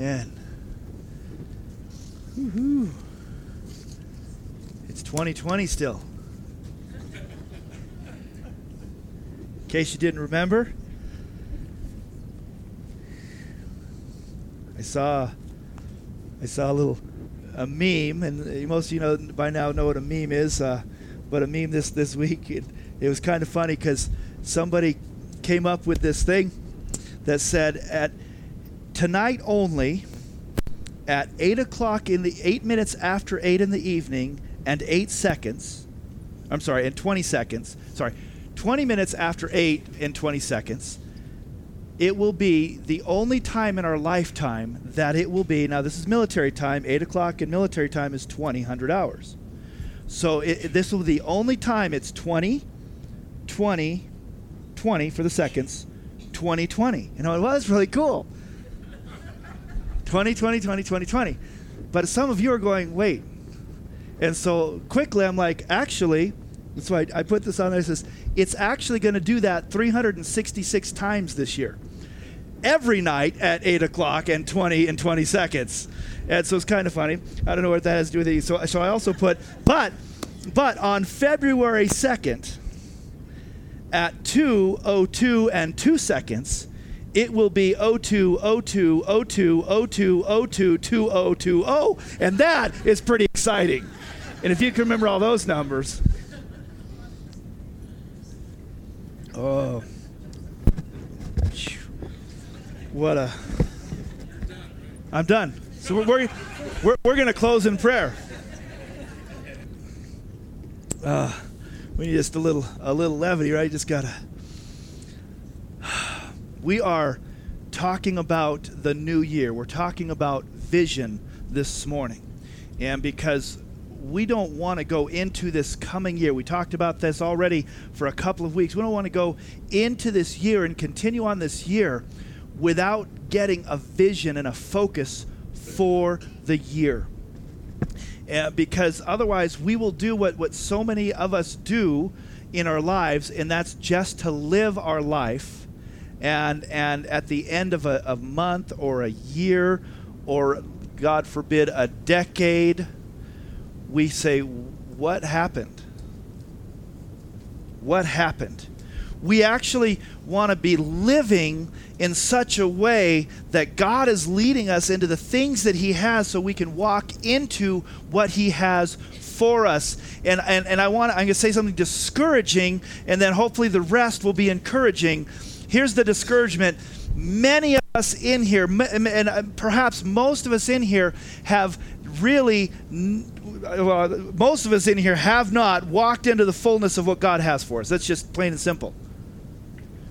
Man. Woo-hoo. It's 2020 still. In case you didn't remember, I saw I saw a little a meme, and most of you know by now know what a meme is. Uh, but a meme this this week, it, it was kind of funny because somebody came up with this thing that said at tonight only at 8 o'clock in the 8 minutes after 8 in the evening and 8 seconds i'm sorry and 20 seconds sorry 20 minutes after 8 and 20 seconds it will be the only time in our lifetime that it will be now this is military time 8 o'clock in military time is 20 100 hours. So it, this will be the only time it's 20 20 20 for the seconds 2020 you know it was really cool 2020 20 2020 but some of you are going wait. And so quickly i'm like actually that's why i put this on there it says it's actually going to do that 366 times this year. Every night at 8 o'clock and 20 and 20 seconds. And so it's kind of funny. I don't know what that has to do with it. So, so i also put but but on february 2nd at 202 and 2 seconds it will be 02, 02, 02, 02, 02, 2020. And that is pretty exciting. And if you can remember all those numbers. Oh. What a. I'm done. So we're, we're, we're, we're going to close in prayer. Uh, we need just a little a little levity, right? Just gotta we are talking about the new year. We're talking about vision this morning. And because we don't want to go into this coming year, we talked about this already for a couple of weeks. We don't want to go into this year and continue on this year without getting a vision and a focus for the year. Uh, because otherwise, we will do what, what so many of us do in our lives, and that's just to live our life and and at the end of a, a month or a year or god forbid a decade we say what happened? What happened? We actually want to be living in such a way that God is leading us into the things that He has so we can walk into what He has for us. And, and, and I want I'm going to say something discouraging, and then hopefully the rest will be encouraging here's the discouragement. Many of us in here, and uh, perhaps most of us in here, have really, well, most of us in here have not walked into the fullness of what God has for us. That's just plain and simple.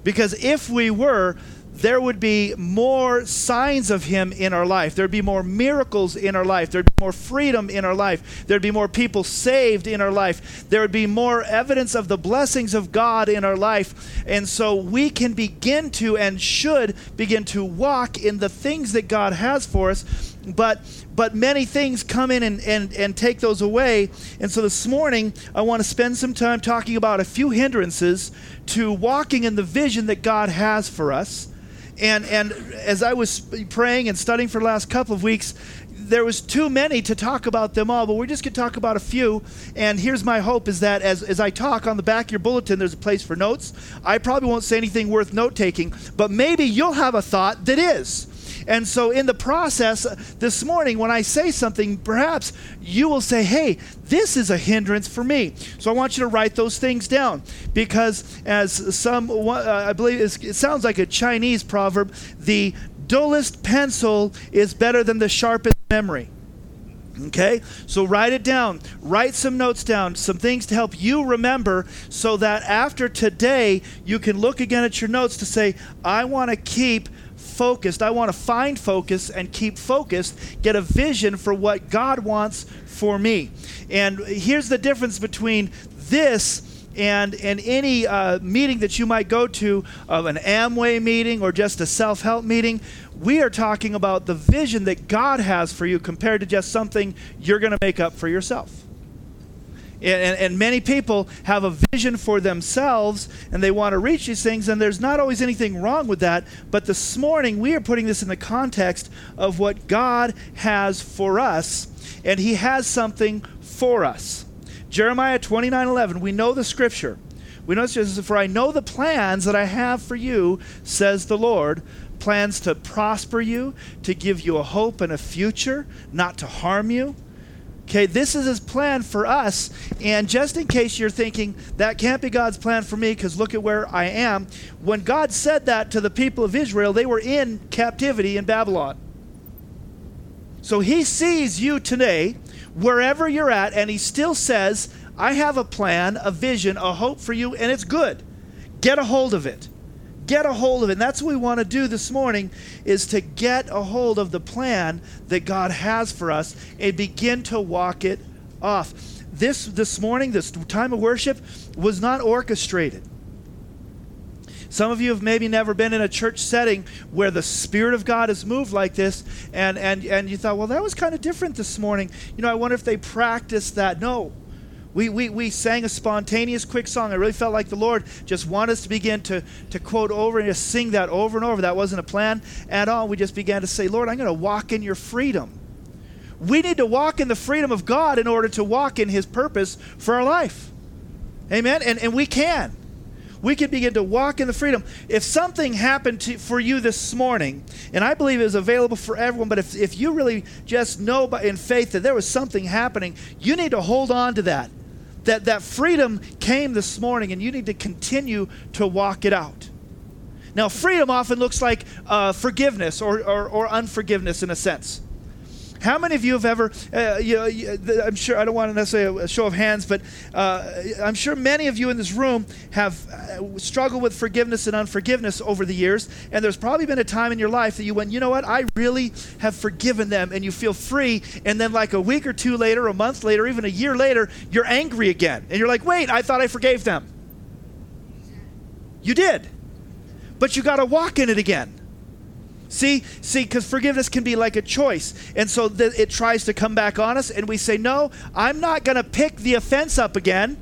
Because if we were, there would be more signs of Him in our life. There'd be more miracles in our life. There'd be more freedom in our life. There'd be more people saved in our life. There would be more evidence of the blessings of God in our life. And so we can begin to and should begin to walk in the things that God has for us. But but many things come in and, and, and take those away. And so this morning, I want to spend some time talking about a few hindrances to walking in the vision that God has for us and and as I was praying and studying for the last couple of weeks, there was too many to talk about them all, but we're just going to talk about a few. And here's my hope is that as, as I talk on the back of your bulletin, there's a place for notes. I probably won't say anything worth note taking, but maybe you'll have a thought that is. And so, in the process this morning, when I say something, perhaps you will say, hey, this is a hindrance for me. So, I want you to write those things down because, as some, uh, I believe it sounds like a Chinese proverb, the dullest pencil is better than the sharpest memory. Okay? So write it down. Write some notes down, some things to help you remember so that after today, you can look again at your notes to say, I want to keep focused. I want to find focus and keep focused, get a vision for what God wants for me. And here's the difference between this and and any uh, meeting that you might go to of an Amway meeting or just a self-help meeting, we are talking about the vision that God has for you compared to just something you're going to make up for yourself. And, and, many people have a vision for themselves and they want to reach these things, and there's not always anything wrong with that. But this morning, we are putting this in the context of what God has for us, and He has something for us. Jeremiah 29 11, we know the scripture. We know says, For I know the plans that I have for you, says the Lord plans to prosper you, to give you a hope and a future, not to harm you. Okay, this is his plan for us. And just in case you're thinking, that can't be God's plan for me because look at where I am, when God said that to the people of Israel, they were in captivity in Babylon. So he sees you today, wherever you're at, and he still says, I have a plan, a vision, a hope for you, and it's good. Get a hold of it get a hold of it. And that's what we want to do this morning is to get a hold of the plan that God has for us and begin to walk it off. This this morning, this time of worship was not orchestrated. Some of you have maybe never been in a church setting where the Spirit of God has moved like this, and, and, and you thought, well, that was kind of different this morning. You know, I wonder if they practiced that. No. We, we, we sang a spontaneous, quick song. I really felt like the Lord just wanted us to begin to, to quote over and just sing that over and over. That wasn't a plan at all. We just began to say, Lord, I'm going to walk in your freedom. We need to walk in the freedom of God in order to walk in his purpose for our life. Amen? And, and we can. We can begin to walk in the freedom. If something happened to, for you this morning, and I believe it is available for everyone, but if, if you really just know by, in faith that there was something happening, you need to hold on to that that that freedom came this morning and you need to continue to walk it out. Now freedom often looks like uh, forgiveness or, or, or unforgiveness in a sense how many of you have ever, uh, you know, I'm sure, I don't want to necessarily a show of hands, but uh, I'm sure many of you in this room have uh, struggled with forgiveness and unforgiveness over the years. And there's probably been a time in your life that you went, you know what, I really have forgiven them, and you feel free. And then, like a week or two later, a month later, even a year later, you're angry again. And you're like, wait, I thought I forgave them. You did. But you got to walk in it again. See, see, because forgiveness can be like a choice. And so th- it tries to come back on us, and we say, No, I'm not going to pick the offense up again.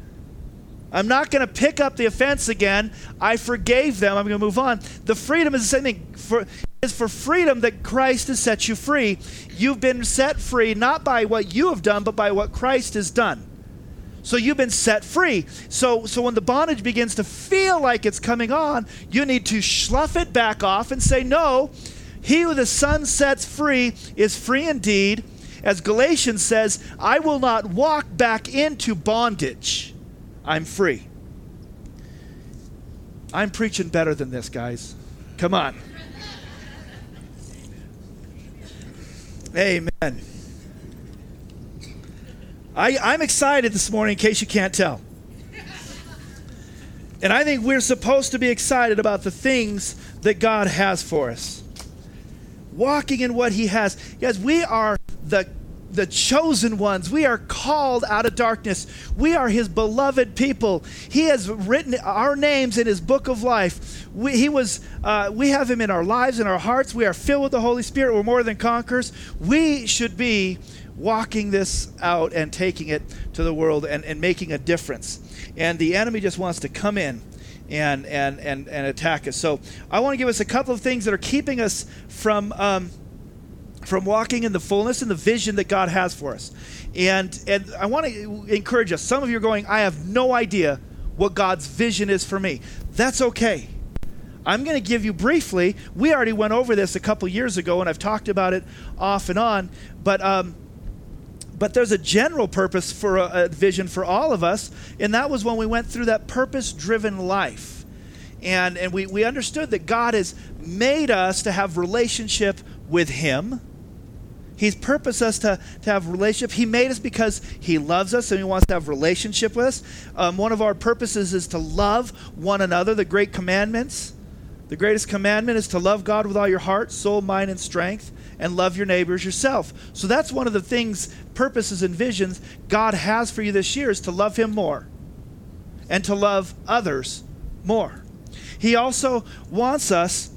I'm not going to pick up the offense again. I forgave them. I'm going to move on. The freedom is the same thing. For, it's for freedom that Christ has set you free. You've been set free not by what you have done, but by what Christ has done. So you've been set free. So, so when the bondage begins to feel like it's coming on, you need to slough it back off and say, No, he who the Son sets free is free indeed. As Galatians says, I will not walk back into bondage. I'm free. I'm preaching better than this, guys. Come on. Amen. I, I'm excited this morning, in case you can't tell. And I think we're supposed to be excited about the things that God has for us walking in what He has. Yes, we are the the chosen ones. We are called out of darkness. We are His beloved people. He has written our names in His book of life. We, he was, uh, we have Him in our lives, in our hearts. We are filled with the Holy Spirit. We're more than conquerors. We should be walking this out and taking it to the world and, and making a difference. And the enemy just wants to come in and, and, and, and attack us. So I want to give us a couple of things that are keeping us from, um, from walking in the fullness and the vision that God has for us. And, and I want to encourage us. Some of you are going, I have no idea what God's vision is for me. That's okay. I'm going to give you briefly. We already went over this a couple years ago, and I've talked about it off and on. But um, but there's a general purpose for a, a, vision for all of us, and that was when we went through that purpose driven life. And, and we, we understood that God has made us to have relationship with Him. He's purposed us to, to have relationship. He made us because He loves us and He wants to have relationship with us. Um, one of our purposes is to love one another, the great commandments. The greatest commandment is to love God with all your heart, soul, mind, and strength and love your neighbors yourself. So that's one of the things, purposes, and visions God has for you this year is to love Him more and to love others more. He also wants us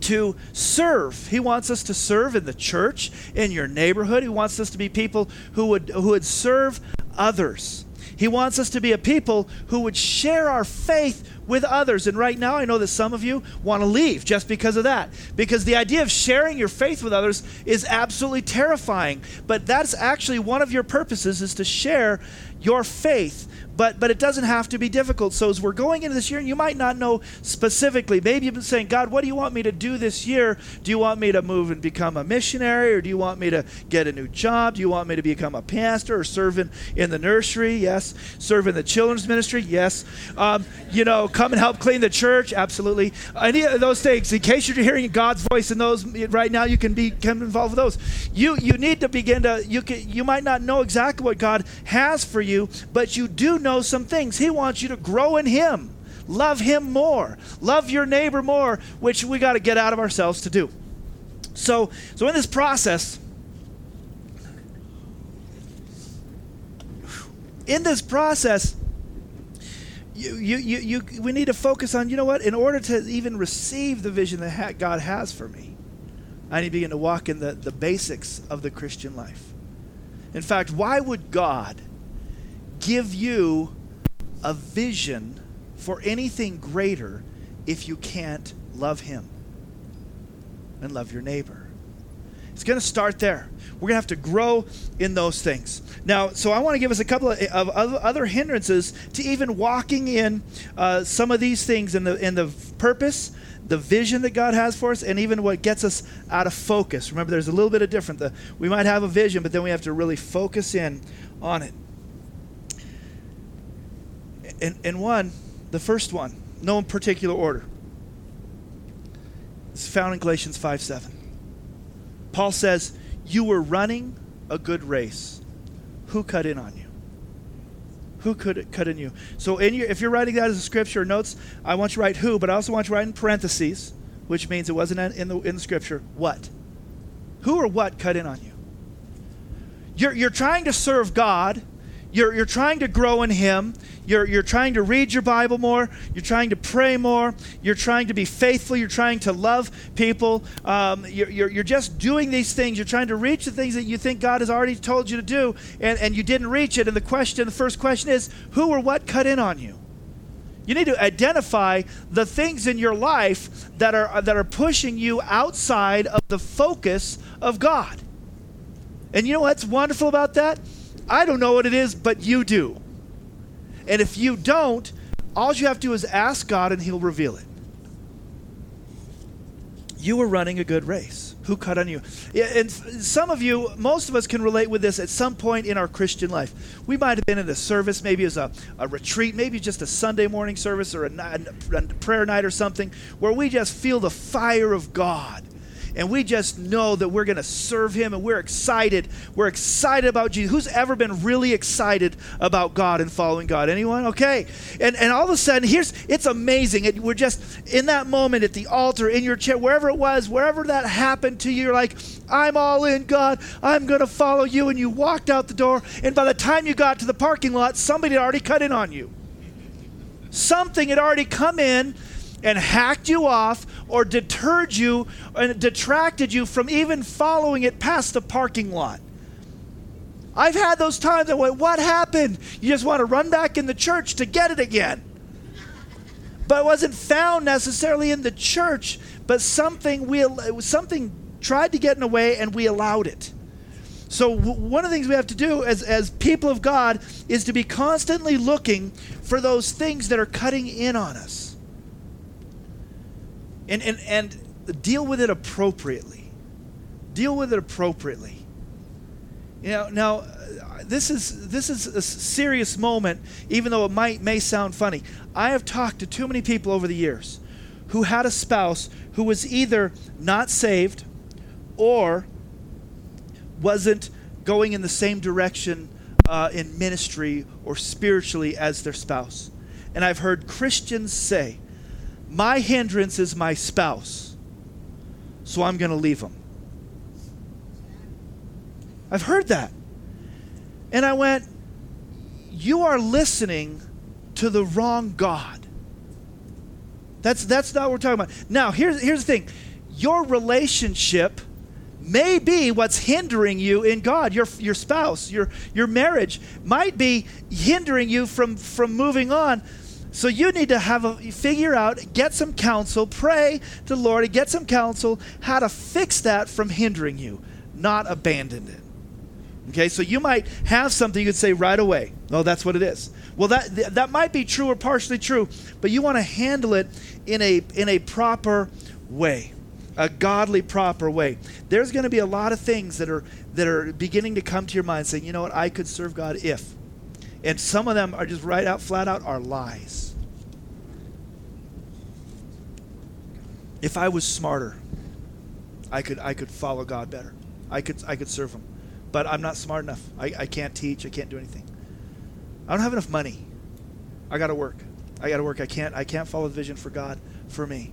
to serve. He wants us to serve in the church, in your neighborhood. He wants us to be people who would who would serve others. He wants us to be a people who would share our faith with others. And right now, I know that some of you want to leave just because of that. Because the idea of sharing your faith with others is absolutely terrifying. But that's actually one of your purposes is to share your faith but but it doesn't have to be difficult. So as we're going into this year, and you might not know specifically, maybe you've been saying, God, what do you want me to do this year? Do you want me to move and become a missionary, or do you want me to get a new job? Do you want me to become a pastor or serve in, in the nursery? Yes. Serve in the children's ministry? Yes. Um, you know, come and help clean the church? Absolutely. Any of those things. In case you're hearing God's voice in those right now, you can become involved with those. You you need to begin to you can you might not know exactly what God has for you, but you do know some things. He wants you to grow in Him, love Him more, love your neighbor more, which we got to get out of ourselves to do. So, so in this process, in this process, you, you, you, you, we need to focus on, you know what, in order to even receive the vision that God has for me, I need to begin to walk in the, the basics of the Christian life. In fact, why would God give you a vision for anything greater if you can't love Him and love your neighbor. It's going to start there. We're going to have to grow in those things. Now, so I want to give us a couple of, of other hindrances to even walking in uh, some of these things in the in the purpose, the vision that God has for us, and even what gets us out of focus. Remember, there's a little bit of different. The, we might have a vision, but then we have to really focus in on it and, and one, the first one, no particular order. It's found in Galatians 5 7. Paul says, You were running a good race. Who cut in on you? Who could cut in you? So, in your, if you're writing that as a scripture notes, I want you to write who, but I also want you to write in parentheses, which means it wasn't in the, in the scripture, what? Who or what cut in on you? You're, you're trying to serve God you're, you're trying to grow in Him. You're, you're trying to read your Bible more. You're trying to pray more. You're trying to be faithful. You're trying to love people. Um, you're, you're, you're just doing these things. You're trying to reach the things that you think God has already told you to do, and, and you didn't reach it. And the question, the first question is who or what cut in on you? You need to identify the things in your life that are, that are pushing you outside of the focus of God. And you know what's wonderful about that? I don't know what it is, but you do. And if you don't, all you have to do is ask God and He'll reveal it. You were running a good race. Who cut on you? And some of you, most of us can relate with this at some point in our Christian life. We might have been in a service, maybe as a, a retreat, maybe just a Sunday morning service or a, a prayer night or something, where we just feel the fire of God and we just know that we're going to serve him and we're excited. We're excited about Jesus. Who's ever been really excited about God and following God? Anyone? Okay. And and all of a sudden, here's it's amazing. It, we're just in that moment at the altar, in your chair, wherever it was, wherever that happened to you, you're like, I'm all in, God. I'm going to follow you. And you walked out the door, and by the time you got to the parking lot, somebody had already cut in on you. Something had already come in and hacked you off or deterred you and detracted you from even following it past the parking lot. I've had those times I went, What happened? You just want to run back in the church to get it again. But it wasn't found necessarily in the church, but something we something tried to get in the way and we allowed it. So one of the things we have to do as, as people of God is to be constantly looking for those things that are cutting in on us and, and, and deal with it appropriately. Deal with it appropriately. You know, now this is this is a serious moment, even though it might may sound funny. I have talked to too many people over the years who had a spouse who was either not saved or wasn't going in the same direction uh, in ministry or spiritually as their spouse. And I've heard Christians say, my hindrance is my spouse, so I'm going to leave him. I've heard that. And I went, You are listening to the wrong God. That's, that's not what we're talking about. Now, here's, here's the thing your relationship may be what's hindering you in God. Your, your spouse, your, your marriage might be hindering you from, from moving on. So you need to have a figure out, get some counsel, pray to the Lord, and get some counsel how to fix that from hindering you, not abandon it. Okay, so you might have something you could say right away. Oh, that's what it is. Well, that that might be true or partially true, but you want to handle it in a in a proper way, a godly proper way. There's going to be a lot of things that are that are beginning to come to your mind, saying, you know what, I could serve God if, and some of them are just right out, flat out, are lies. If I was smarter, I could I could follow God better. I could I could serve Him but I'm not smart enough. I, I can't teach. I can't do anything. I don't have enough money. I got to work. I got to work. I can't. I can't follow the vision for God for me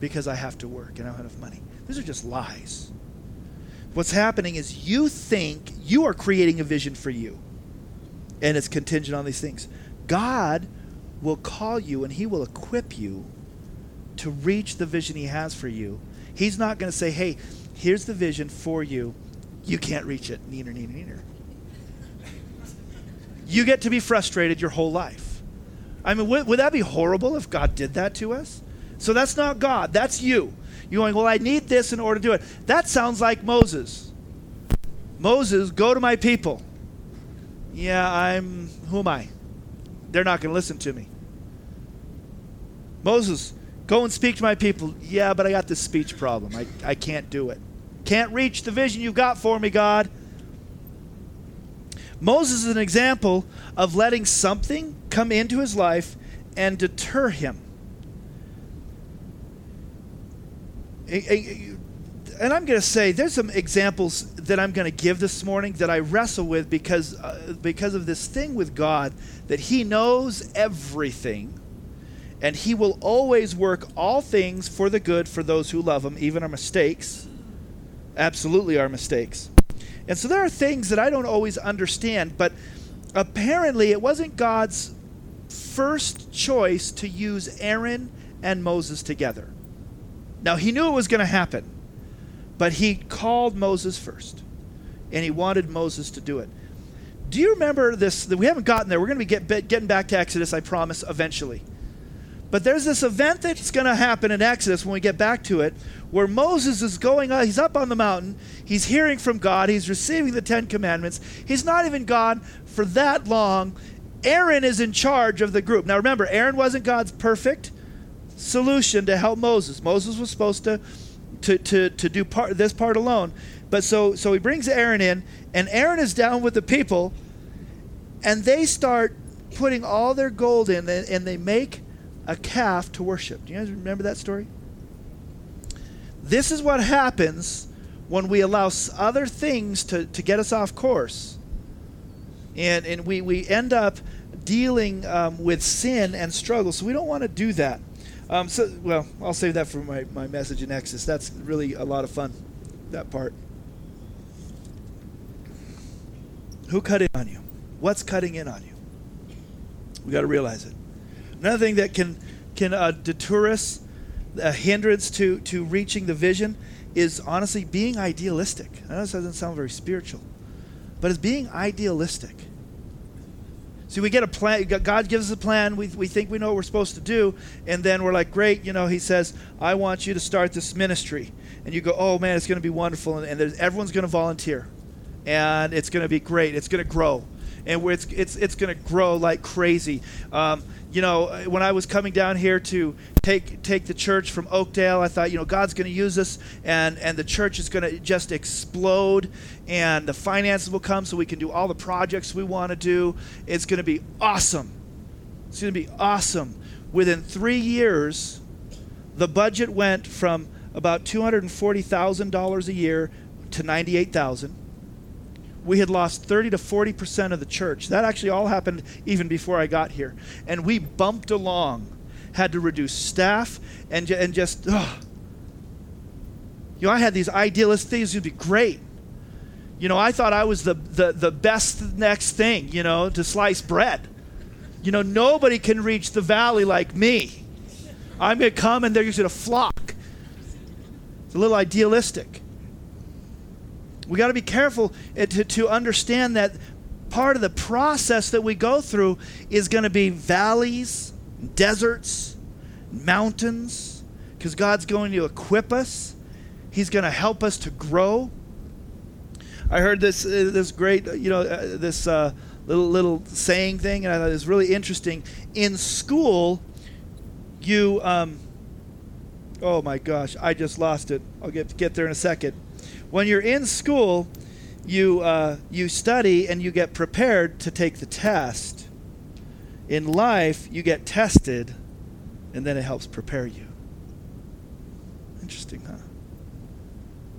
because I have to work and I don't have enough money. These are just lies. What's happening is you think you are creating a vision for you, and it's contingent on these things. God will call you and He will equip you to reach the vision He has for you. He's not going to say, "Hey, here's the vision for you." you can't reach it. Neener, neener, neener. You get to be frustrated your whole life. I mean, would, would that be horrible if God did that to us? So that's not God. That's you. You're going, well, I need this in order to do it. That sounds like Moses. Moses, go to my people. Yeah, I'm, who am I? They're not going to listen to me. Moses, go and speak to my people. Yeah, but I got this speech problem. I, I can't do it. Can't reach the vision you've got for me, God. Moses is an example of letting something come into his life and deter him. And I'm going to say there's some examples that I'm going to give this morning that I wrestle with because uh, because of this thing with God that he knows everything and he will always work all things for the good for those who love him even our mistakes absolutely our mistakes. And so there are things that I don't always understand, but apparently it wasn't God's first choice to use Aaron and Moses together. Now, he knew it was going to happen, but he called Moses first, and he wanted Moses to do it. Do you remember this? We haven't gotten there. We're going to be get, getting back to Exodus, I promise, eventually. But there's this event that's going to happen in Exodus when we get back to it, where Moses is going, he's up on the mountain, he's hearing from God, he's receiving the Ten Commandments. He's not even gone for that long. Aaron is in charge of the group. Now remember, Aaron wasn't God's perfect solution to help Moses. Moses was supposed to to, to, to do part this part alone. But so so he brings Aaron in, and Aaron is down with the people, and they start putting all their gold in, and they make a calf to worship. Do you guys remember that story? This is what happens when we allow other things to, to get us off course. And, and we, we end up dealing um, with sin and struggle. So we don't want to do that. Um, so, well, I'll save that for my, my message in Exodus. That's really a lot of fun, that part. Who cut in on you? What's cutting in on you? We got to realize it. Another thing that can can uh, deter us, a hindrance to to reaching the vision, is honestly being idealistic. I know this doesn't sound very spiritual, but it's being idealistic. See, we get a plan. God gives us a plan. We, we think we know what we're supposed to do. And then we're like, great, you know, He says, I want you to start this ministry. And you go, oh, man, it's going to be wonderful. And, and everyone's going to volunteer. And it's going to be great. It's going to grow. And it's, it's, it's going to grow like crazy. Um, you know, uh, when I was coming down here to take take the church from Oakdale, I thought, you know, God's going to use us, and and the church is going to just explode, and the finances will come so we can do all the projects we want to do. It's going to be awesome. It's going to be awesome. Within three years, the budget went from about two hundred and forty thousand dollars a year to ninety eight thousand we had lost 30 to 40 percent of the church. That actually all happened even before I got here. And we bumped along, had to reduce staff, and, and just, oh. you know, I had these idealist things, it'd be great. You know, I thought I was the, the, the best next thing, you know, to slice bread. You know, nobody can reach the valley like me. I'm going to come and they're just going to flock. It's a little idealistic. We got to be careful eh, to, to understand that part of the process that we go through is going to be valleys, deserts, mountains, because God's going to equip us. He's going to help us to grow. I heard this uh, this great, you know, uh, this uh, little little saying thing, and I thought it was really interesting. In school, you, um, oh my gosh, I just lost it. I'll get get there in a second. When you're in school, you uh, you study and you get prepared to take the test. In life, you get tested, and then it helps prepare you. Interesting, huh?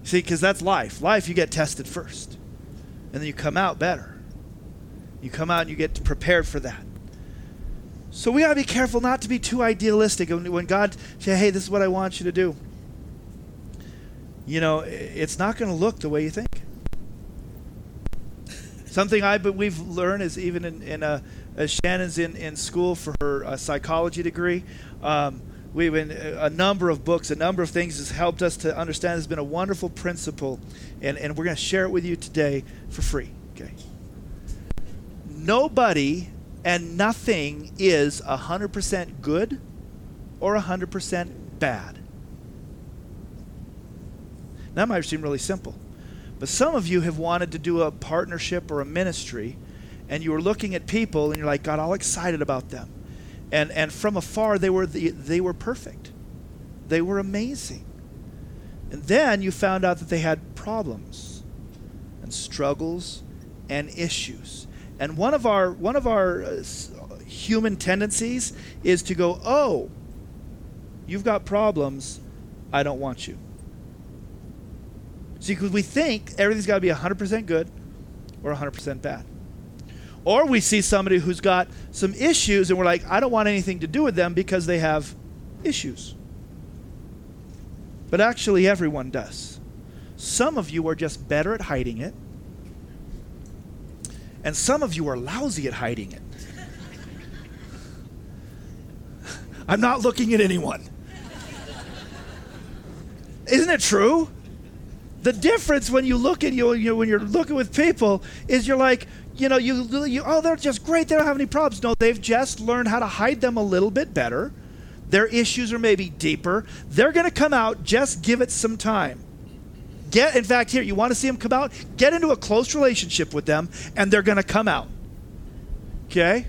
See, because that's life. Life, you get tested first, and then you come out better. You come out and you get prepared for that. So we got to be careful not to be too idealistic. When God say, "Hey, this is what I want you to do," you know, it's not going to look the way you think. Something I but we've learned is even in, in a, as Shannon's in, in school for her uh, psychology degree. Um, we've been a number of books, a number of things has helped us to understand. It's been a wonderful principle, and, and we're going to share it with you today for free. Okay. Nobody and nothing is 100% good or 100% bad. That might seem really simple. But some of you have wanted to do a partnership or a ministry, and you were looking at people and you're like, got all excited about them. And and from afar they were the, they were perfect. They were amazing. And then you found out that they had problems and struggles and issues. And one of our one of our uh, human tendencies is to go oh you've got problems. I don't want you see because we think everything's got to be 100% good or 100% bad or we see somebody who's got some issues and we're like, I don't want anything to do with them because they have issues. But actually, everyone does. Some of you are just better at hiding it, and some of you are lousy at hiding it. I'm not looking at anyone. Isn't it true? The difference when you look at you, you know, when you're looking with people is you're like, you know, you, you, oh, they're just great. They don't have any problems. No, they've just learned how to hide them a little bit better. Their issues are maybe deeper. They're going to come out. Just give it some time. Get, in fact, here, you want to see them come out? Get into a close relationship with them, and they're going to come out. Okay?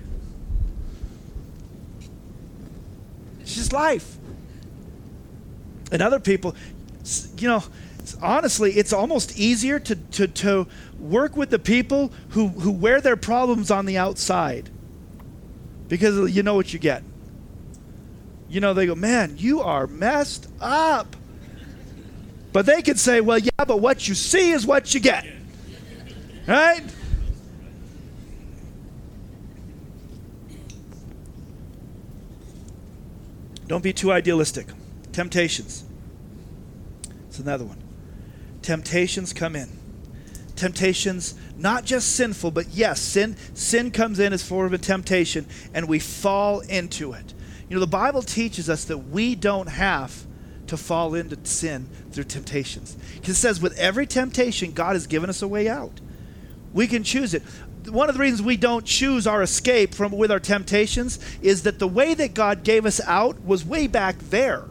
It's just life. And other people, you know, honestly, it's almost easier to, to, to work with the people who, who wear their problems on the outside because you know what you get. You know, they go, man, you are messed up. But they can say, well, yeah, but what you see is what you get. Right? Don't be too idealistic. Temptations. It's another one temptations come in. Temptations, not just sinful, but yes, sin sin comes in as form of a temptation, and we fall into it. You know, the Bible teaches us that we don't have to fall into sin through temptations. Because it says, with every temptation, God has given us a way out. We can choose it. One of the reasons we don't choose our escape from with our temptations is that the way that God gave us out was way back there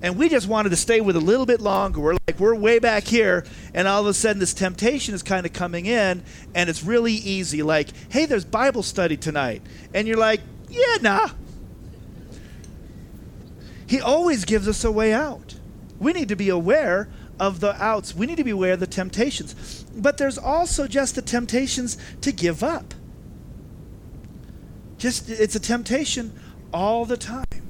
and we just wanted to stay with a little bit longer. We're like, we're way back here, and all of a sudden this temptation is kind of coming in, and it's really easy. Like, hey, there's Bible study tonight. And you're like, yeah, nah. He always gives us a way out. We need to be aware of the outs, we need to be aware of the temptations. But there's also just the temptations to give up. Just, it's a temptation all the time.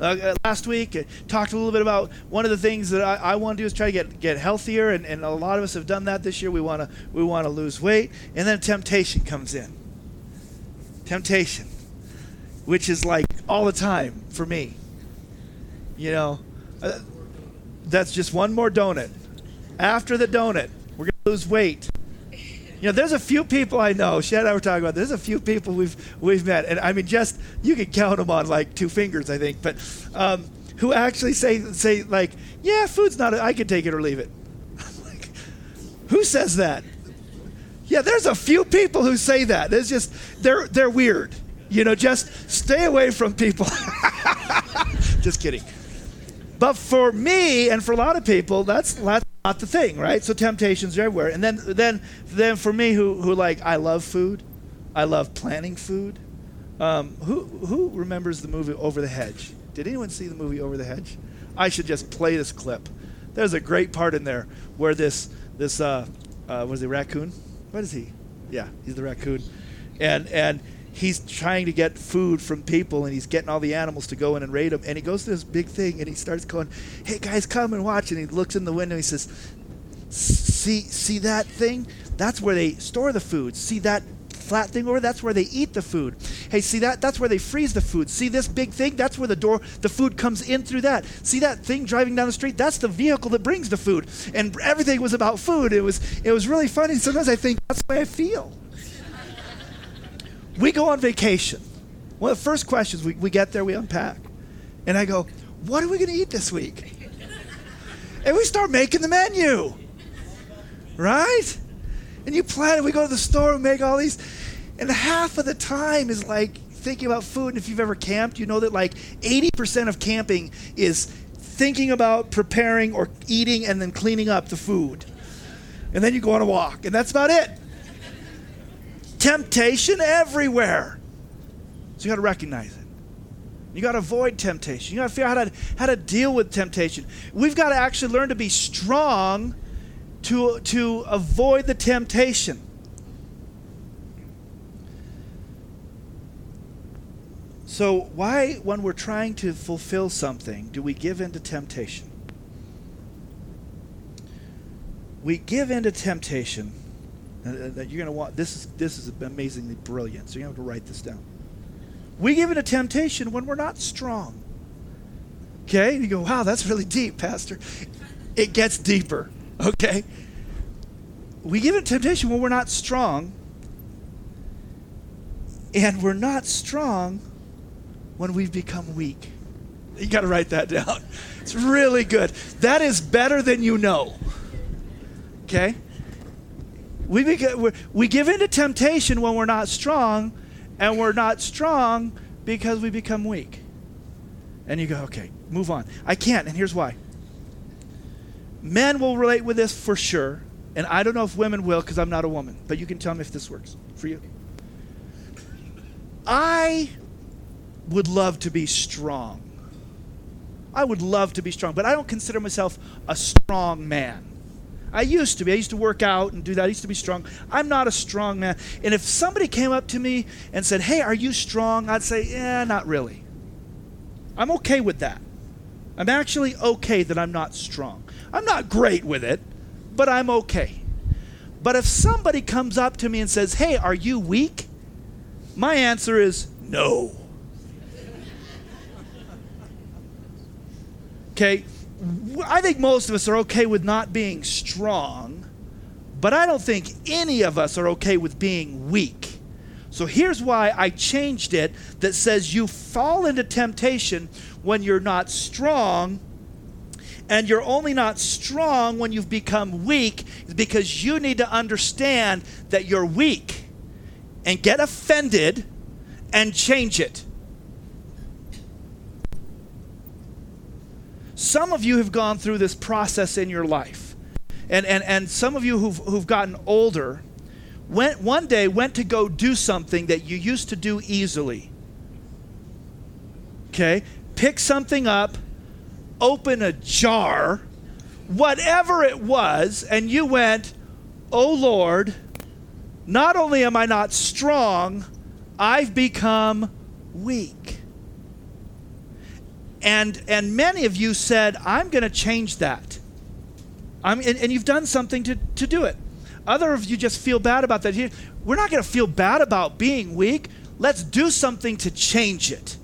Uh, uh, last week, uh, talked a little bit about one of the things that I, I want to do is try to get get healthier, and, and a lot of us have done that this year. We want to we want to lose weight, and then temptation comes in. Temptation, which is like all the time for me. You know, uh, that's just one more donut. After the donut, we're gonna lose weight. You know, there's a few people I know. Shad and I were talking about. There's a few people we've we've met, and I mean, just you can count them on like two fingers, I think. But um, who actually say say like, yeah, food's not. A, I can take it or leave it. Who says that? Yeah, there's a few people who say that. It's just they're they're weird. You know, just stay away from people. just kidding. But for me and for a lot of people, that's, that's not the thing, right? So temptations are everywhere. And then then then for me who who like I love food, I love planning food. Um, who who remembers the movie Over the Hedge? Did anyone see the movie Over the Hedge? I should just play this clip. There's a great part in there where this this uh, uh, was a raccoon. What is he? Yeah, he's the raccoon, and and he's trying to get food from people and he's getting all the animals to go in and raid them and he goes to this big thing and he starts going hey guys come and watch. And he looks in the window and he says see see that thing? That's where they store the food. See that flat thing over that's where they eat the food. Hey see that? That's where they freeze the food. See this big thing? That's where the door the food comes in through that. See that thing driving down the street? That's the vehicle that brings the food. And everything was about food. It was it was really funny. Sometimes i think that's the way i feel we go on vacation. One of the first questions we, we get there, we unpack. And I go, What are we going to eat this week? and we start making the menu. Right? And you plan it. We go to the store and make all these. And half of the time is like thinking about food. And if you've ever camped, you know that like 80% of camping is thinking about preparing or eating and then cleaning up the food. And then you go on a walk. And that's about it temptation everywhere. So you got to recognize it. You got to avoid temptation. You got to figure out how to, how to deal with temptation. We've got to actually learn to be strong to, to avoid the temptation. So, why, when we're trying to fulfill something, do we give in to temptation? We give in to temptation that you're going to want. This is this is amazingly brilliant. So you have to write this down. We give it a temptation when we're not strong. Okay, you go, wow, that's really deep, Pastor. It gets deeper. Okay, we give it a temptation when we're not strong, and we're not strong when we've become weak. You got to write that down. It's really good. That is better than you know. Okay? We, we give into temptation when we're not strong, and we're not strong because we become weak. And you go, okay, move on. I can't, and here's why. Men will relate with this for sure, and I don't know if women will because I'm not a woman, but you can tell me if this works for you. I would love to be strong. I would love to be strong, but I don't consider myself a strong man. I used to be. I used to work out and do that. I used to be strong. I'm not a strong man. And if somebody came up to me and said, Hey, are you strong? I'd say, Yeah, not really. I'm okay with that. I'm actually okay that I'm not strong. I'm not great with it, but I'm okay. But if somebody comes up to me and says, Hey, are you weak? My answer is no. Okay? I think most of us are okay with not being strong, but I don't think any of us are okay with being weak. So here's why I changed it that says you fall into temptation when you're not strong, and you're only not strong when you've become weak, because you need to understand that you're weak and get offended and change it. Some of you have gone through this process in your life. And, and, and some of you who've, who've gotten older went, one day went to go do something that you used to do easily. Okay? Pick something up, open a jar, whatever it was, and you went, Oh Lord, not only am I not strong, I've become weak. And, and many of you said, I'm going to change that. I'm, and, and you've done something to, to do it. Other of you just feel bad about that. We're not going to feel bad about being weak. Let's do something to change it.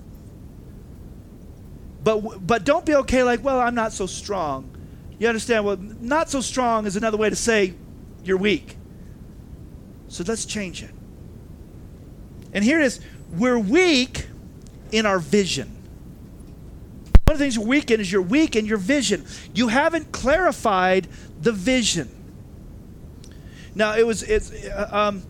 But, but don't be okay like, well, I'm not so strong. You understand? Well, not so strong is another way to say you're weak. So let's change it. And here it is we're weak in our vision. One of the things you're weak in is you're weak in your vision. You haven't clarified the vision. Now it was it's uh, um,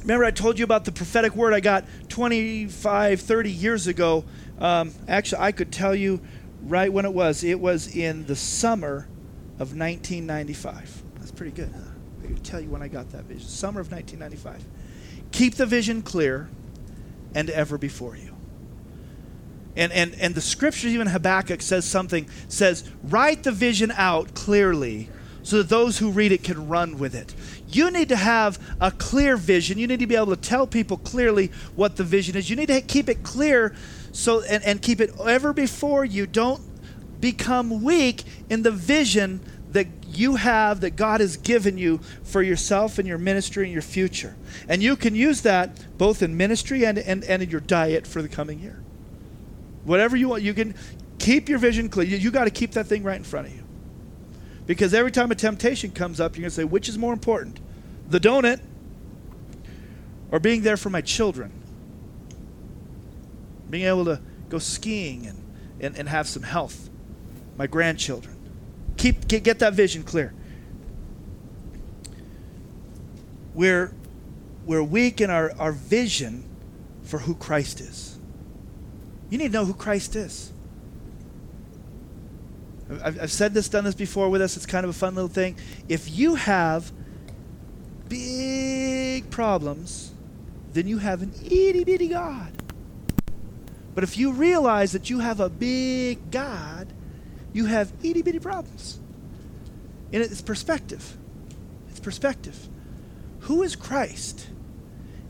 remember I told you about the prophetic word I got 25 30 years ago. Um, actually I could tell you right when it was. It was in the summer of 1995. That's pretty good. Huh? I could tell you when I got that vision. Summer of 1995. Keep the vision clear and ever before you. And, and, and the scriptures, even Habakkuk says something, says, write the vision out clearly so that those who read it can run with it. You need to have a clear vision. You need to be able to tell people clearly what the vision is. You need to keep it clear so and, and keep it ever before you. Don't become weak in the vision that you have that God has given you for yourself and your ministry and your future. And you can use that both in ministry and, and, and in your diet for the coming year. Whatever you want, you can keep your vision clear. You, you got to keep that thing right in front of you. Because every time a temptation comes up, you're going to say, which is more important? The donut or being there for my children? Being able to go skiing and, and, and have some health. My grandchildren. Keep get, get that vision clear. We're, we're weak in our, our vision for who Christ is. You need to know who Christ is. I've, I've said this, done this before with us. It's kind of a fun little thing. If you have big problems, then you have an itty bitty God. But if you realize that you have a big God, you have itty bitty problems. And it's perspective. It's perspective. Who is Christ?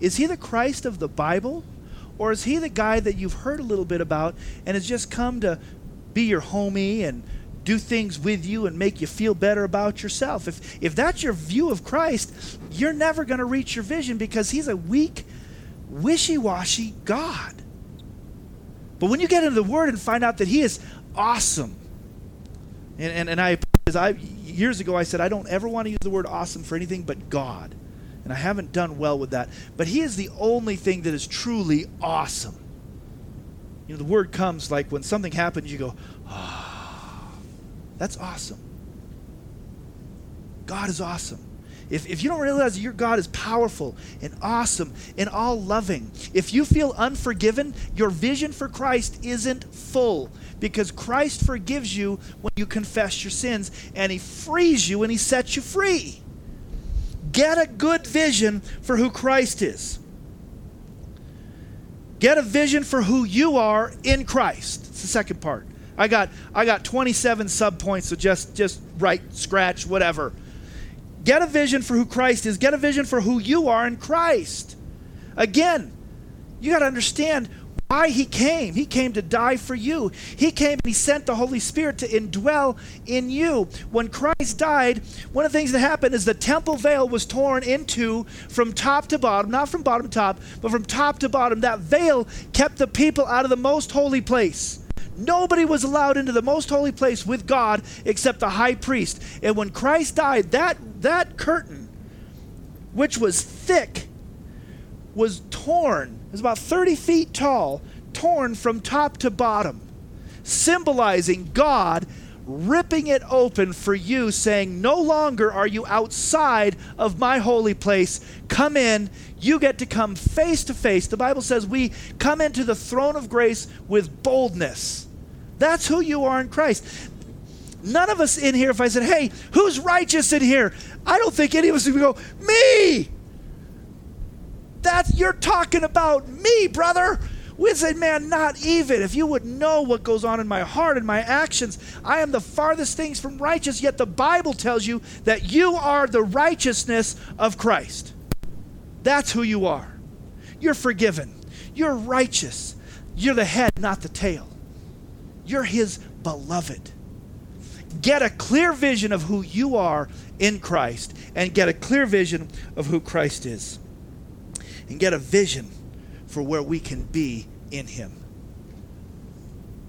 Is he the Christ of the Bible? Or is he the guy that you've heard a little bit about and has just come to be your homie and do things with you and make you feel better about yourself? If, if that's your view of Christ, you're never going to reach your vision because he's a weak, wishy washy God. But when you get into the Word and find out that He is awesome, and, and, and I, I, years ago I said I don't ever want to use the word awesome for anything but God. And I haven't done well with that. But He is the only thing that is truly awesome. You know, the word comes like when something happens, you go, ah, oh, that's awesome. God is awesome. If, if you don't realize your God is powerful and awesome and all loving, if you feel unforgiven, your vision for Christ isn't full because Christ forgives you when you confess your sins and He frees you and He sets you free. Get a good vision for who Christ is. Get a vision for who you are in Christ. It's the second part. I got I got 27 subpoints, so just just write, scratch, whatever. Get a vision for who Christ is. Get a vision for who you are in Christ. Again, you got to understand why he came. He came to die for you. He came and he sent the Holy Spirit to indwell in you. When Christ died, one of the things that happened is the temple veil was torn into from top to bottom, not from bottom to top, but from top to bottom. That veil kept the people out of the most holy place. Nobody was allowed into the most holy place with God except the high priest. And when Christ died, that, that curtain, which was thick, was torn. Was about 30 feet tall, torn from top to bottom, symbolizing God ripping it open for you, saying, No longer are you outside of my holy place. Come in. You get to come face to face. The Bible says we come into the throne of grace with boldness. That's who you are in Christ. None of us in here, if I said, hey, who's righteous in here? I don't think any of us would go, me. That's, you're talking about me, brother. We say, man, not even. If you would know what goes on in my heart and my actions, I am the farthest things from righteous, yet the Bible tells you that you are the righteousness of Christ. That's who you are. You're forgiven. You're righteous. You're the head, not the tail. You're His beloved. Get a clear vision of who you are in Christ and get a clear vision of who Christ is. And get a vision for where we can be in Him.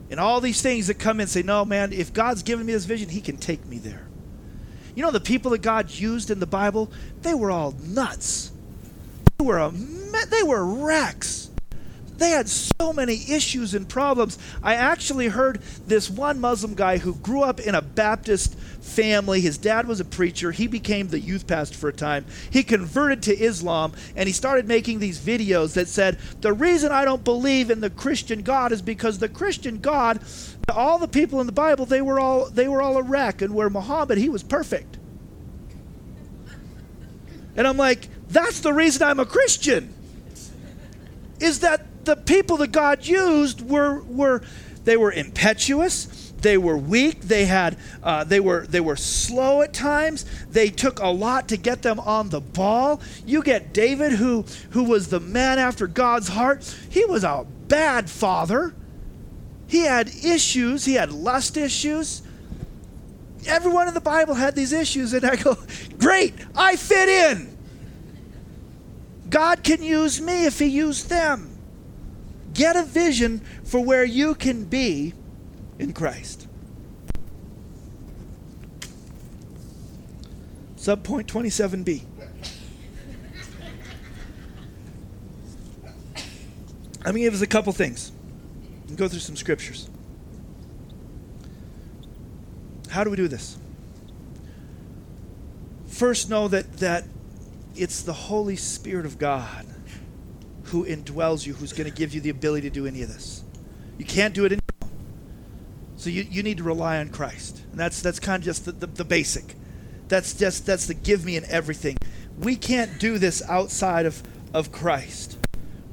And all these things that come in say, no, man, if God's given me this vision, He can take me there. You know, the people that God used in the Bible, they were all nuts. They were, a, they were wrecks They had so many issues and problems. I actually heard this one Muslim guy who grew up in a Baptist family. His dad was a preacher. He became the youth pastor for a time. He converted to Islam and he started making these videos that said, The reason I don't believe in the Christian God is because the Christian God, all the people in the Bible, they were all they were all a wreck, and where Muhammad, he was perfect. And I'm like, that's the reason I'm a Christian. Is that the people that God used were were they were impetuous, they were weak, they had uh, they were they were slow at times. They took a lot to get them on the ball. You get David, who who was the man after God's heart. He was a bad father. He had issues. He had lust issues. Everyone in the Bible had these issues, and I go, great, I fit in. God can use me if He used them. Get a vision for where you can be in Christ. Subpoint 27b. Let me give us a couple things and go through some scriptures. How do we do this? First, know that, that it's the Holy Spirit of God who indwells you who's going to give you the ability to do any of this. You can't do it in your own. So you, you need to rely on Christ. And that's that's kind of just the, the, the basic. That's just that's the give me and everything. We can't do this outside of, of Christ.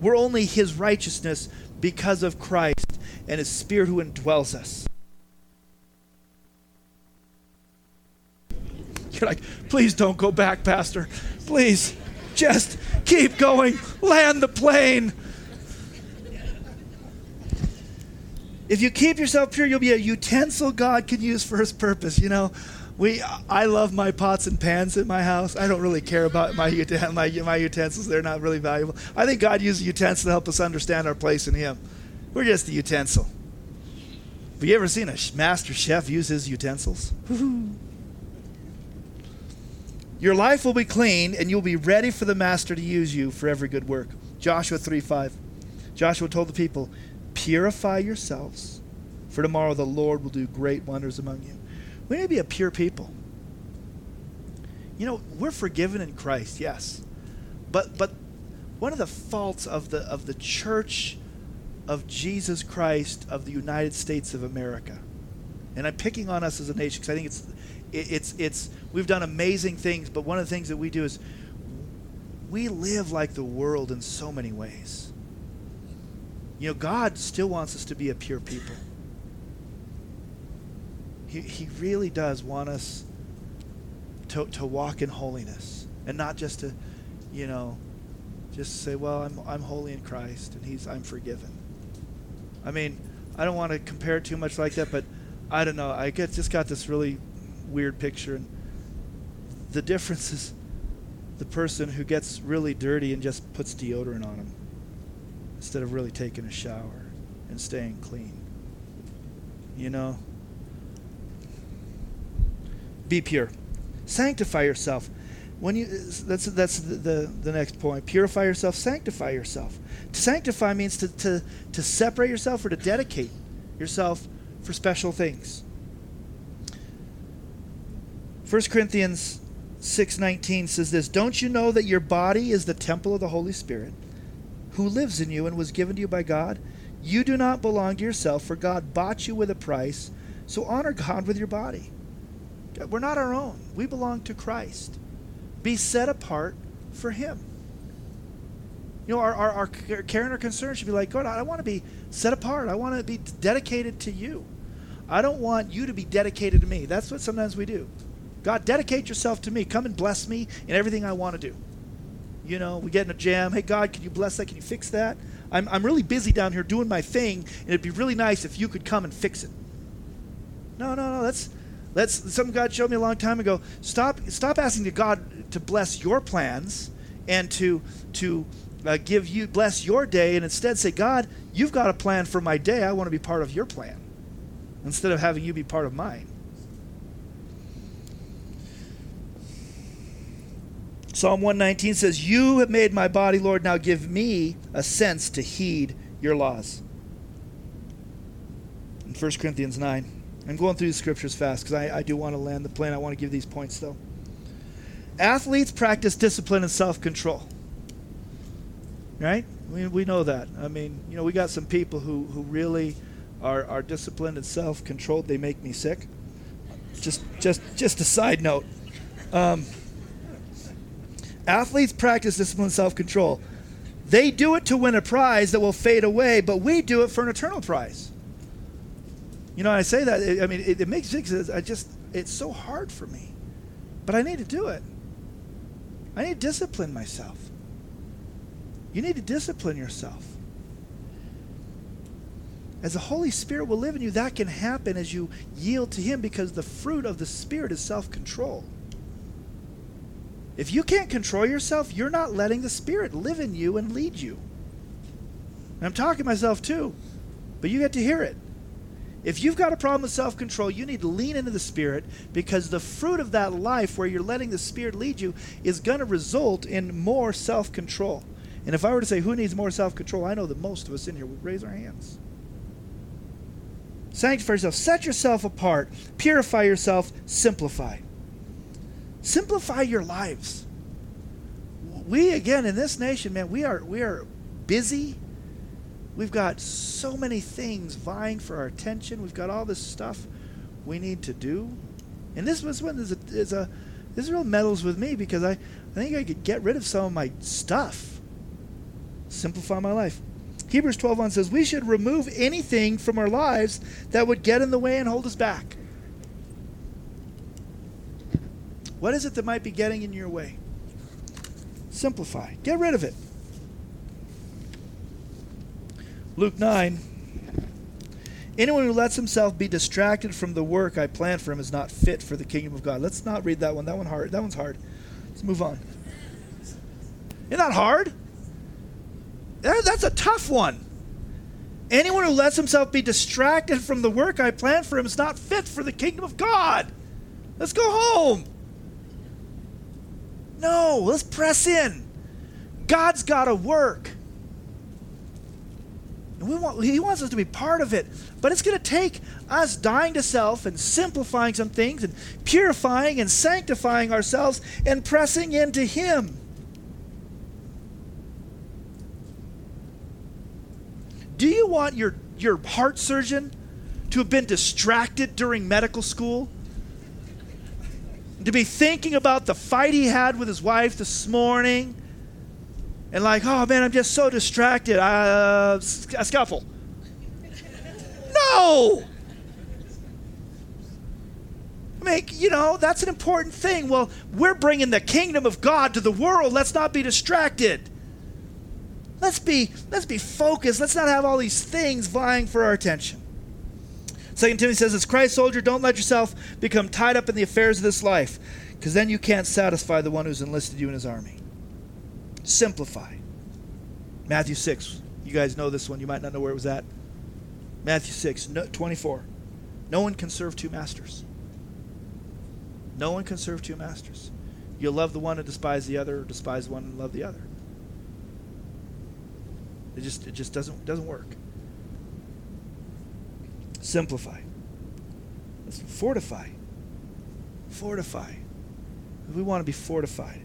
We're only his righteousness because of Christ and his spirit who indwells us. You're like, please don't go back, Pastor. Please, just keep going. Land the plane. If you keep yourself pure, you'll be a utensil God can use for his purpose. You know, we I love my pots and pans in my house. I don't really care about my my, my utensils. They're not really valuable. I think God uses utensils to help us understand our place in him. We're just a utensil. Have you ever seen a master chef use his utensils? Your life will be clean, and you'll be ready for the master to use you for every good work. Joshua 3 5. Joshua told the people, Purify yourselves, for tomorrow the Lord will do great wonders among you. We need to be a pure people. You know, we're forgiven in Christ, yes. But but one of the faults of the of the church of Jesus Christ of the United States of America, and I'm picking on us as a nation because I think it's it's it's we've done amazing things, but one of the things that we do is we live like the world in so many ways. You know, God still wants us to be a pure people. He, he really does want us to, to walk in holiness and not just to, you know, just say, well, I'm, I'm holy in Christ and he's, I'm forgiven. I mean, I don't want to compare it too much like that, but I don't know. I get, just got this really weird picture. And the difference is the person who gets really dirty and just puts deodorant on them instead of really taking a shower and staying clean. You know? Be pure. Sanctify yourself. When you that's that's the, the, the next point. Purify yourself, sanctify yourself. To sanctify means to, to, to separate yourself or to dedicate yourself for special things. 1 Corinthians 6:19 says this, "Don't you know that your body is the temple of the Holy Spirit, who lives in you and was given to you by God? You do not belong to yourself, for God bought you with a price. So honor God with your body. We're not our own. We belong to Christ. Be set apart for him. You know, our, our, our care and our concern should be like, God, I want to be set apart. I want to be dedicated to you. I don't want you to be dedicated to me. That's what sometimes we do. God, dedicate yourself to me. Come and bless me in everything I want to do. You know, we get in a jam. Hey, God, can you bless that? Can you fix that? I'm, I'm really busy down here doing my thing, and it'd be really nice if you could come and fix it. No, no, no. That's that's something God showed me a long time ago. Stop stop asking God to bless your plans and to to uh, give you bless your day, and instead say, God, you've got a plan for my day. I want to be part of your plan, instead of having you be part of mine. Psalm 119 says, You have made my body, Lord. Now give me a sense to heed your laws. In 1 Corinthians 9. I'm going through the scriptures fast because I, I do want to land the plane. I want to give these points, though. Athletes practice discipline and self control. Right? We, we know that. I mean, you know, we got some people who, who really are, are disciplined and self controlled. They make me sick. Just, just, just a side note. Um, athletes practice discipline and self control. They do it to win a prize that will fade away, but we do it for an eternal prize. You know, I say that, I mean, it, it makes sense. I just, it's so hard for me. But I need to do it. I need to discipline myself. You need to discipline yourself. As the Holy Spirit will live in you, that can happen as you yield to Him because the fruit of the Spirit is self control. If you can't control yourself, you're not letting the Spirit live in you and lead you. And I'm talking to myself too, but you get to hear it. If you've got a problem with self control, you need to lean into the Spirit because the fruit of that life where you're letting the Spirit lead you is going to result in more self control. And if I were to say who needs more self control, I know that most of us in here would raise our hands. Sanctify yourself, set yourself apart, purify yourself, simplify. Simplify your lives. We again in this nation, man, we are we are busy We've got so many things vying for our attention. We've got all this stuff we need to do. And this was one is a, is a this real meddles with me because I, I think I could get rid of some of my stuff. Simplify my life. Hebrews 12:1 says we should remove anything from our lives that would get in the way and hold us back. What is it that might be getting in your way? Simplify. Get rid of it. Luke 9 Anyone who lets himself be distracted from the work I plan for him is not fit for the kingdom of God. Let's not read that one. That one hard. That one's hard. Let's move on. Isn't that hard? That's a tough one. Anyone who lets himself be distracted from the work I plan for him is not fit for the kingdom of God. Let's go home. No, let's press in. God's got to work. And we want, he wants us to be part of it. But it's going to take us dying to self and simplifying some things and purifying and sanctifying ourselves and pressing into Him. Do you want your, your heart surgeon to have been distracted during medical school? To be thinking about the fight he had with his wife this morning? and like, oh man, I'm just so distracted. Uh, a scuffle. no. I mean, you know, that's an important thing. Well, we're bringing the kingdom of God to the world. Let's not be distracted. Let's be let's be focused. Let's not have all these things vying for our attention. Second Timothy says, as Christ's soldier, don't let yourself become tied up in the affairs of this life, because then you can't satisfy the one who's enlisted you in his army. Simplify. Matthew 6. You guys know this one. You might not know where it was at. Matthew 6, 24. No one can serve two masters. No one can serve two masters. You'll love the one and despise the other, or despise one and love the other. It just it just doesn't doesn't work. Simplify. Let's fortify. Fortify. We want to be fortified.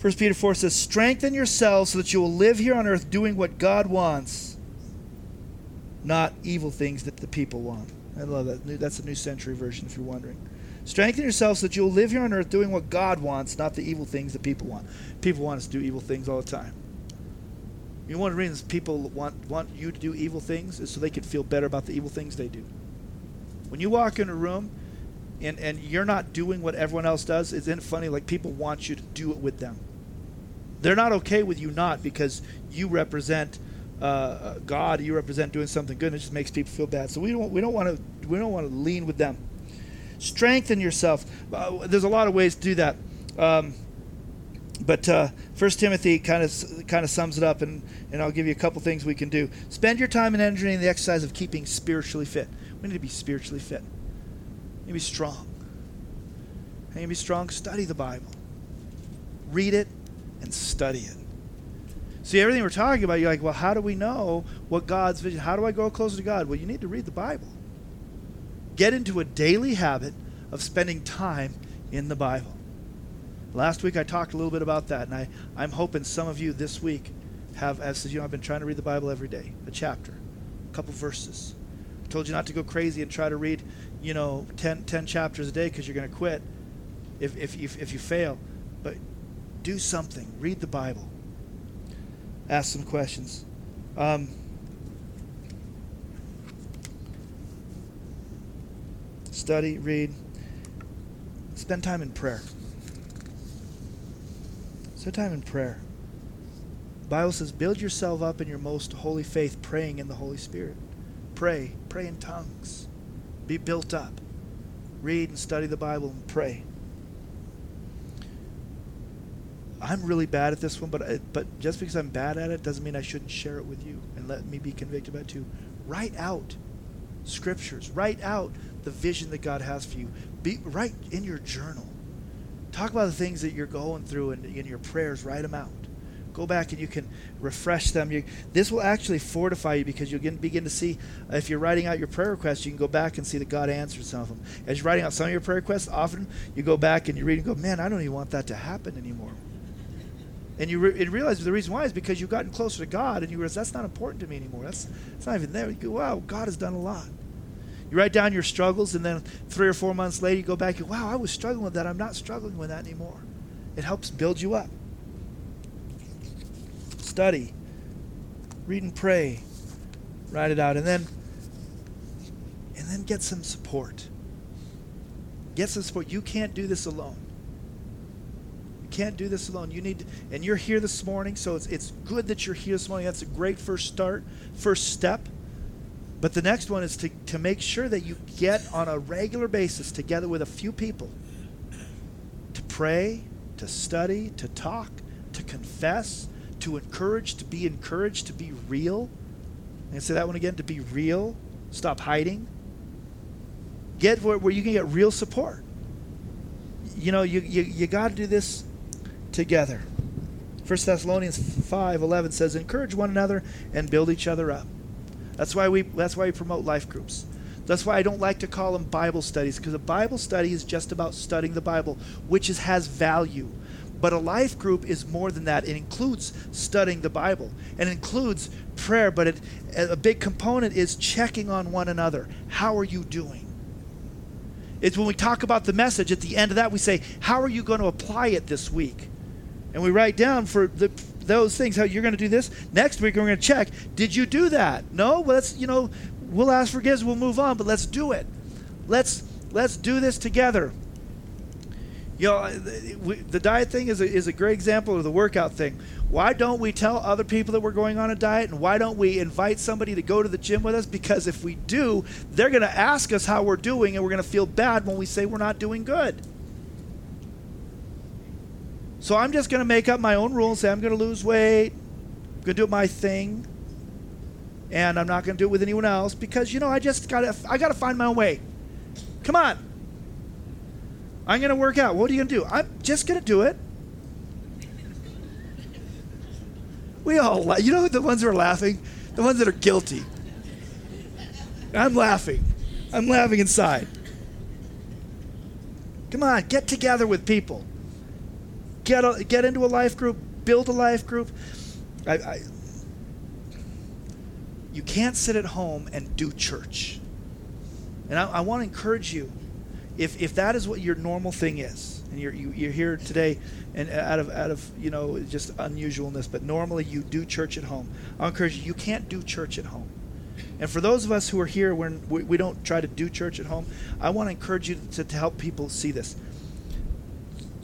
1 Peter 4 says, Strengthen yourselves so that you will live here on earth doing what God wants, not evil things that the people want. I love that. That's a New Century version, if you're wondering. Strengthen yourselves so that you will live here on earth doing what God wants, not the evil things that people want. People want us to do evil things all the time. You know, one of the reasons people want, want you to do evil things is so they can feel better about the evil things they do. When you walk in a room and, and you're not doing what everyone else does, isn't it funny? Like people want you to do it with them. They're not okay with you not because you represent uh, God, you represent doing something good. And it just makes people feel bad. So we don't we don't want to we don't want to lean with them. Strengthen yourself. Uh, there's a lot of ways to do that. Um, but uh, First Timothy kind of kind of sums it up, and, and I'll give you a couple things we can do. Spend your time and energy in the exercise of keeping spiritually fit. We need to be spiritually fit. You need to be strong. You need to be strong. Study the Bible. Read it, and study it. See, everything we're talking about, you're like, well, how do we know what God's vision? How do I grow closer to God? Well, you need to read the Bible. Get into a daily habit of spending time in the Bible. Last week I talked a little bit about that, and I, I'm hoping some of you this week have, as you know, I've been trying to read the Bible every day, a chapter, a couple verses. I told you not to go crazy and try to read, you know, 10, 10 chapters a day because you're going to quit if, if, if, if you fail. But do something. Read the Bible. Ask some questions. Um, study, read, spend time in prayer. Spend time in prayer. The Bible says, build yourself up in your most holy faith, praying in the Holy Spirit. Pray. Pray in tongues. Be built up. Read and study the Bible and pray. I'm really bad at this one, but uh, but just because I'm bad at it doesn't mean I shouldn't share it with you and let me be convicted by it too. Write out scriptures. Write out the vision that God has for you. Be write in your journal. Talk about the things that you're going through and in your prayers. Write them out. Go back and you can refresh them. You, this will actually fortify you because you'll begin to see if you're writing out your prayer requests, you can go back and see that God answered some of them. As you're writing out some of your prayer requests, often you go back and you read and go, man, I don't even want that to happen anymore. And you, re- and realize the reason why is because you've gotten closer to God and you realize that's not important to me anymore. That's, that's not even there. You go, wow, God has done a lot. You write down your struggles, and then three or four months later, you go back and, wow, I was struggling with that. I'm not struggling with that anymore. It helps build you up. Study, read and pray, write it out, and then and then get some support. Get some support. You can't do this alone. You can't do this alone. You need, and you're here this morning, so it's it's good that you're here this morning. That's a great first start, first step. But the next one is to, to make sure that you get on a regular basis together with a few people to pray, to study, to talk, to confess, to encourage, to be encouraged, to be real. And say that one again to be real. Stop hiding. Get where, where you can get real support. You know, you, you, you got to do this together. 1 Thessalonians 5:11 says encourage one another and build each other up. That's why we that's why we promote life groups. That's why I don't like to call them Bible studies because a Bible study is just about studying the Bible, which is, has value. But a life group is more than that. It includes studying the Bible and includes prayer, but it, a big component is checking on one another. How are you doing? It's when we talk about the message, at the end of that, we say, How are you going to apply it this week? And we write down for the those things. How you're going to do this next week? We're going to check. Did you do that? No. Well, let's you know we'll ask forgiveness. We'll move on, but let's do it. Let's let's do this together. You uh, know, the diet thing is a, is a great example of the workout thing. Why don't we tell other people that we're going on a diet? And why don't we invite somebody to go to the gym with us? Because if we do, they're going to ask us how we're doing, and we're going to feel bad when we say we're not doing good. So I'm just going to make up my own rules. Say I'm going to lose weight. I'm going to do my thing, and I'm not going to do it with anyone else because you know I just got to I got to find my own way. Come on. I'm going to work out. What are you going to do? I'm just going to do it. We all, you know, the ones who are laughing, the ones that are guilty. I'm laughing. I'm laughing inside. Come on, get together with people get a, get into a life group, build a life group. I, I, you can't sit at home and do church. And I, I want to encourage you, if, if that is what your normal thing is, and you're, you, are you are here today and uh, out of, out of, you know, just unusualness, but normally you do church at home, I'll encourage you, you can't do church at home. And for those of us who are here when we, we don't try to do church at home, I want to encourage you to, to help people see this.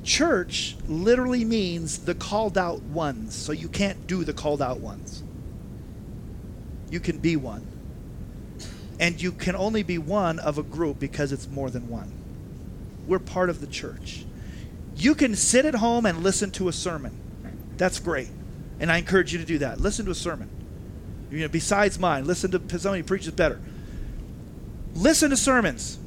Church literally means the called out ones, so you can't do the called out ones. You can be one. And you can only be one of a group because it's more than one. We're part of the church. You can sit at home and listen to a sermon. That's great. And I encourage you to do that. Listen to a sermon. You know, besides mine, listen to somebody who preaches better. Listen to sermons.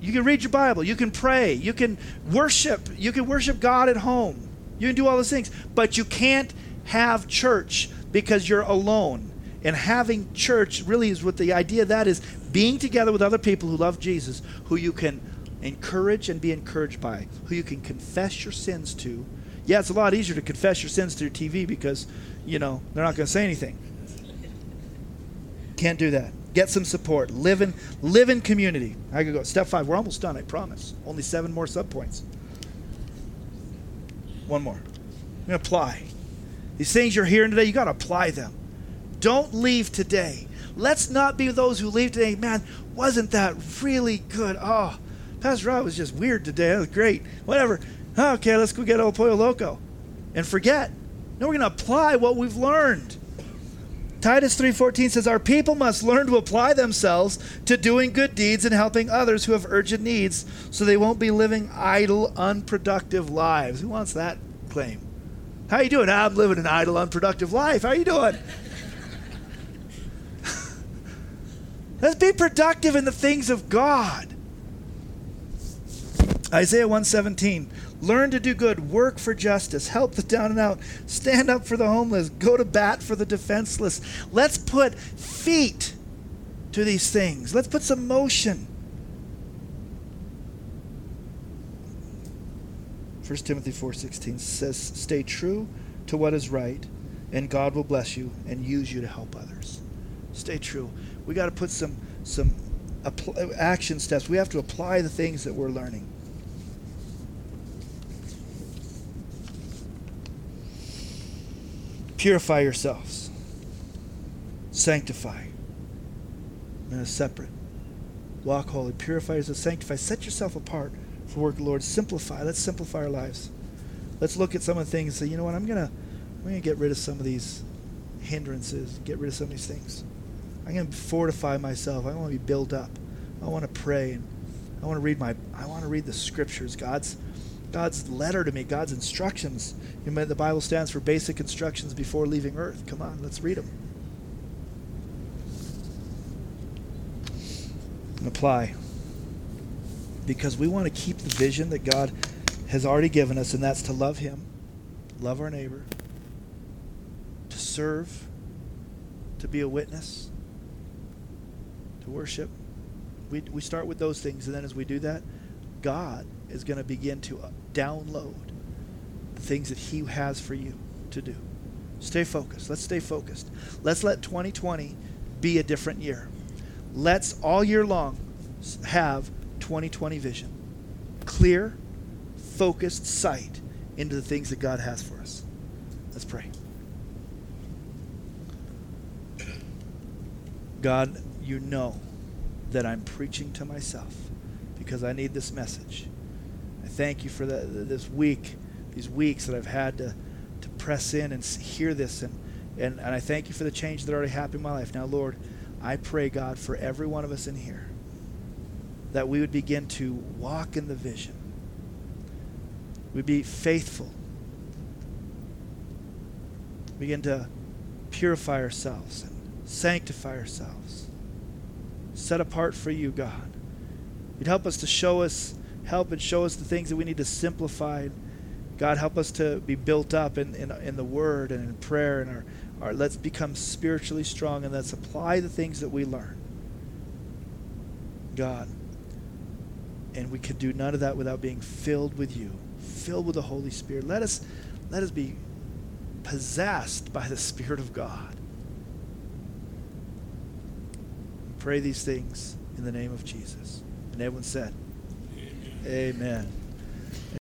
You can read your Bible. You can pray. You can worship. You can worship God at home. You can do all those things. But you can't have church because you're alone. And having church really is what the idea of that is being together with other people who love Jesus, who you can encourage and be encouraged by, who you can confess your sins to. Yeah, it's a lot easier to confess your sins through TV because, you know, they're not going to say anything. Can't do that. Get some support. Live in, live in community. I could go. Step five. We're almost done, I promise. Only seven more subpoints. One more. Apply. These things you're hearing today, you got to apply them. Don't leave today. Let's not be those who leave today. Man, wasn't that really good? Oh, Pastor Rob was just weird today. That was great. Whatever. Okay, let's go get El Pollo Loco. And forget. No, we're going to apply what we've learned. Titus 3:14 says our people must learn to apply themselves to doing good deeds and helping others who have urgent needs so they won't be living idle unproductive lives. Who wants that claim? How you doing? I'm living an idle unproductive life. How you doing? Let's be productive in the things of God. Isaiah 117 Learn to do good, work for justice, help the down and out, stand up for the homeless, go to bat for the defenseless. Let's put feet to these things. Let's put some motion. 1 Timothy 4:16 says stay true to what is right and God will bless you and use you to help others. Stay true. We got to put some some action steps. We have to apply the things that we're learning. Purify yourselves. Sanctify. In a separate. Walk holy. Purify yourself. Sanctify. Set yourself apart for work, Lord. Simplify. Let's simplify our lives. Let's look at some of the things and say, you know what, I'm gonna I'm gonna get rid of some of these hindrances, get rid of some of these things. I'm gonna fortify myself. I want to be built up. I want to pray and I want to read my I want to read the scriptures, God's God's letter to me, God's instructions. You know, the Bible stands for basic instructions before leaving earth. Come on, let's read them. And apply. Because we want to keep the vision that God has already given us, and that's to love Him, love our neighbor, to serve, to be a witness, to worship. We, we start with those things, and then as we do that, God is going to begin to uh, download the things that He has for you to do. Stay focused. Let's stay focused. Let's let 2020 be a different year. Let's all year long have 2020 vision. Clear, focused sight into the things that God has for us. Let's pray. God, you know that I'm preaching to myself because I need this message I thank you for the, this week, these weeks that I've had to, to press in and hear this. And, and, and I thank you for the change that already happened in my life. Now, Lord, I pray, God, for every one of us in here that we would begin to walk in the vision. We'd be faithful. Begin to purify ourselves and sanctify ourselves. Set apart for you, God. You'd help us to show us help and show us the things that we need to simplify. God, help us to be built up in, in, in the Word and in prayer and our, our let's become spiritually strong and let's apply the things that we learn. God. And we can do none of that without being filled with you, filled with the Holy Spirit. Let us let us be possessed by the Spirit of God. We Pray these things in the name of Jesus. And everyone said, Amen.